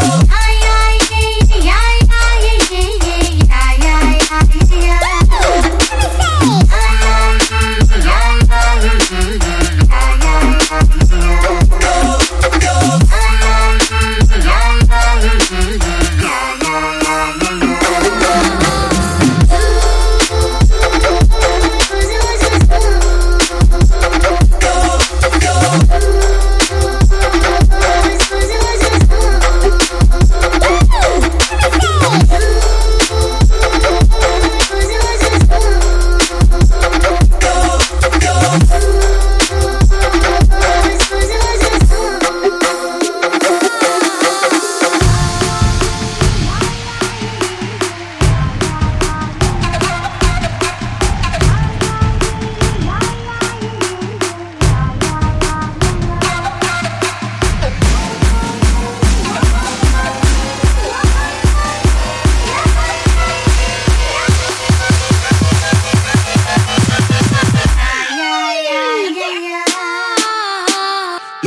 yo.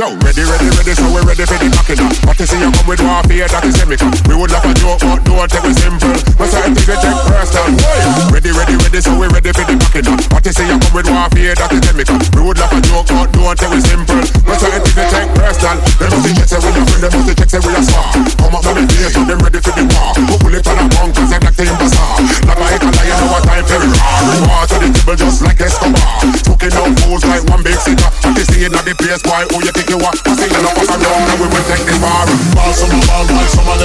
Yo, ready, ready, ready, so we ready for the knocking up. What you see you come with warfare, that is chemical. We would laugh a joke, but don't take it simple. But certain things we take personal. Ready, ready, ready, so we ready for the knocking up. What you see you come with warfare, that is chemical. We would laugh a joke, but don't take it simple. But certain things we take personal. Them must check say we a friend, them must check say we a smart. Come up on the face, so them ready for the war. Like one big you see in the place, boy, who you think you are? I see you know around, and we will take this far. Ball some a ball, while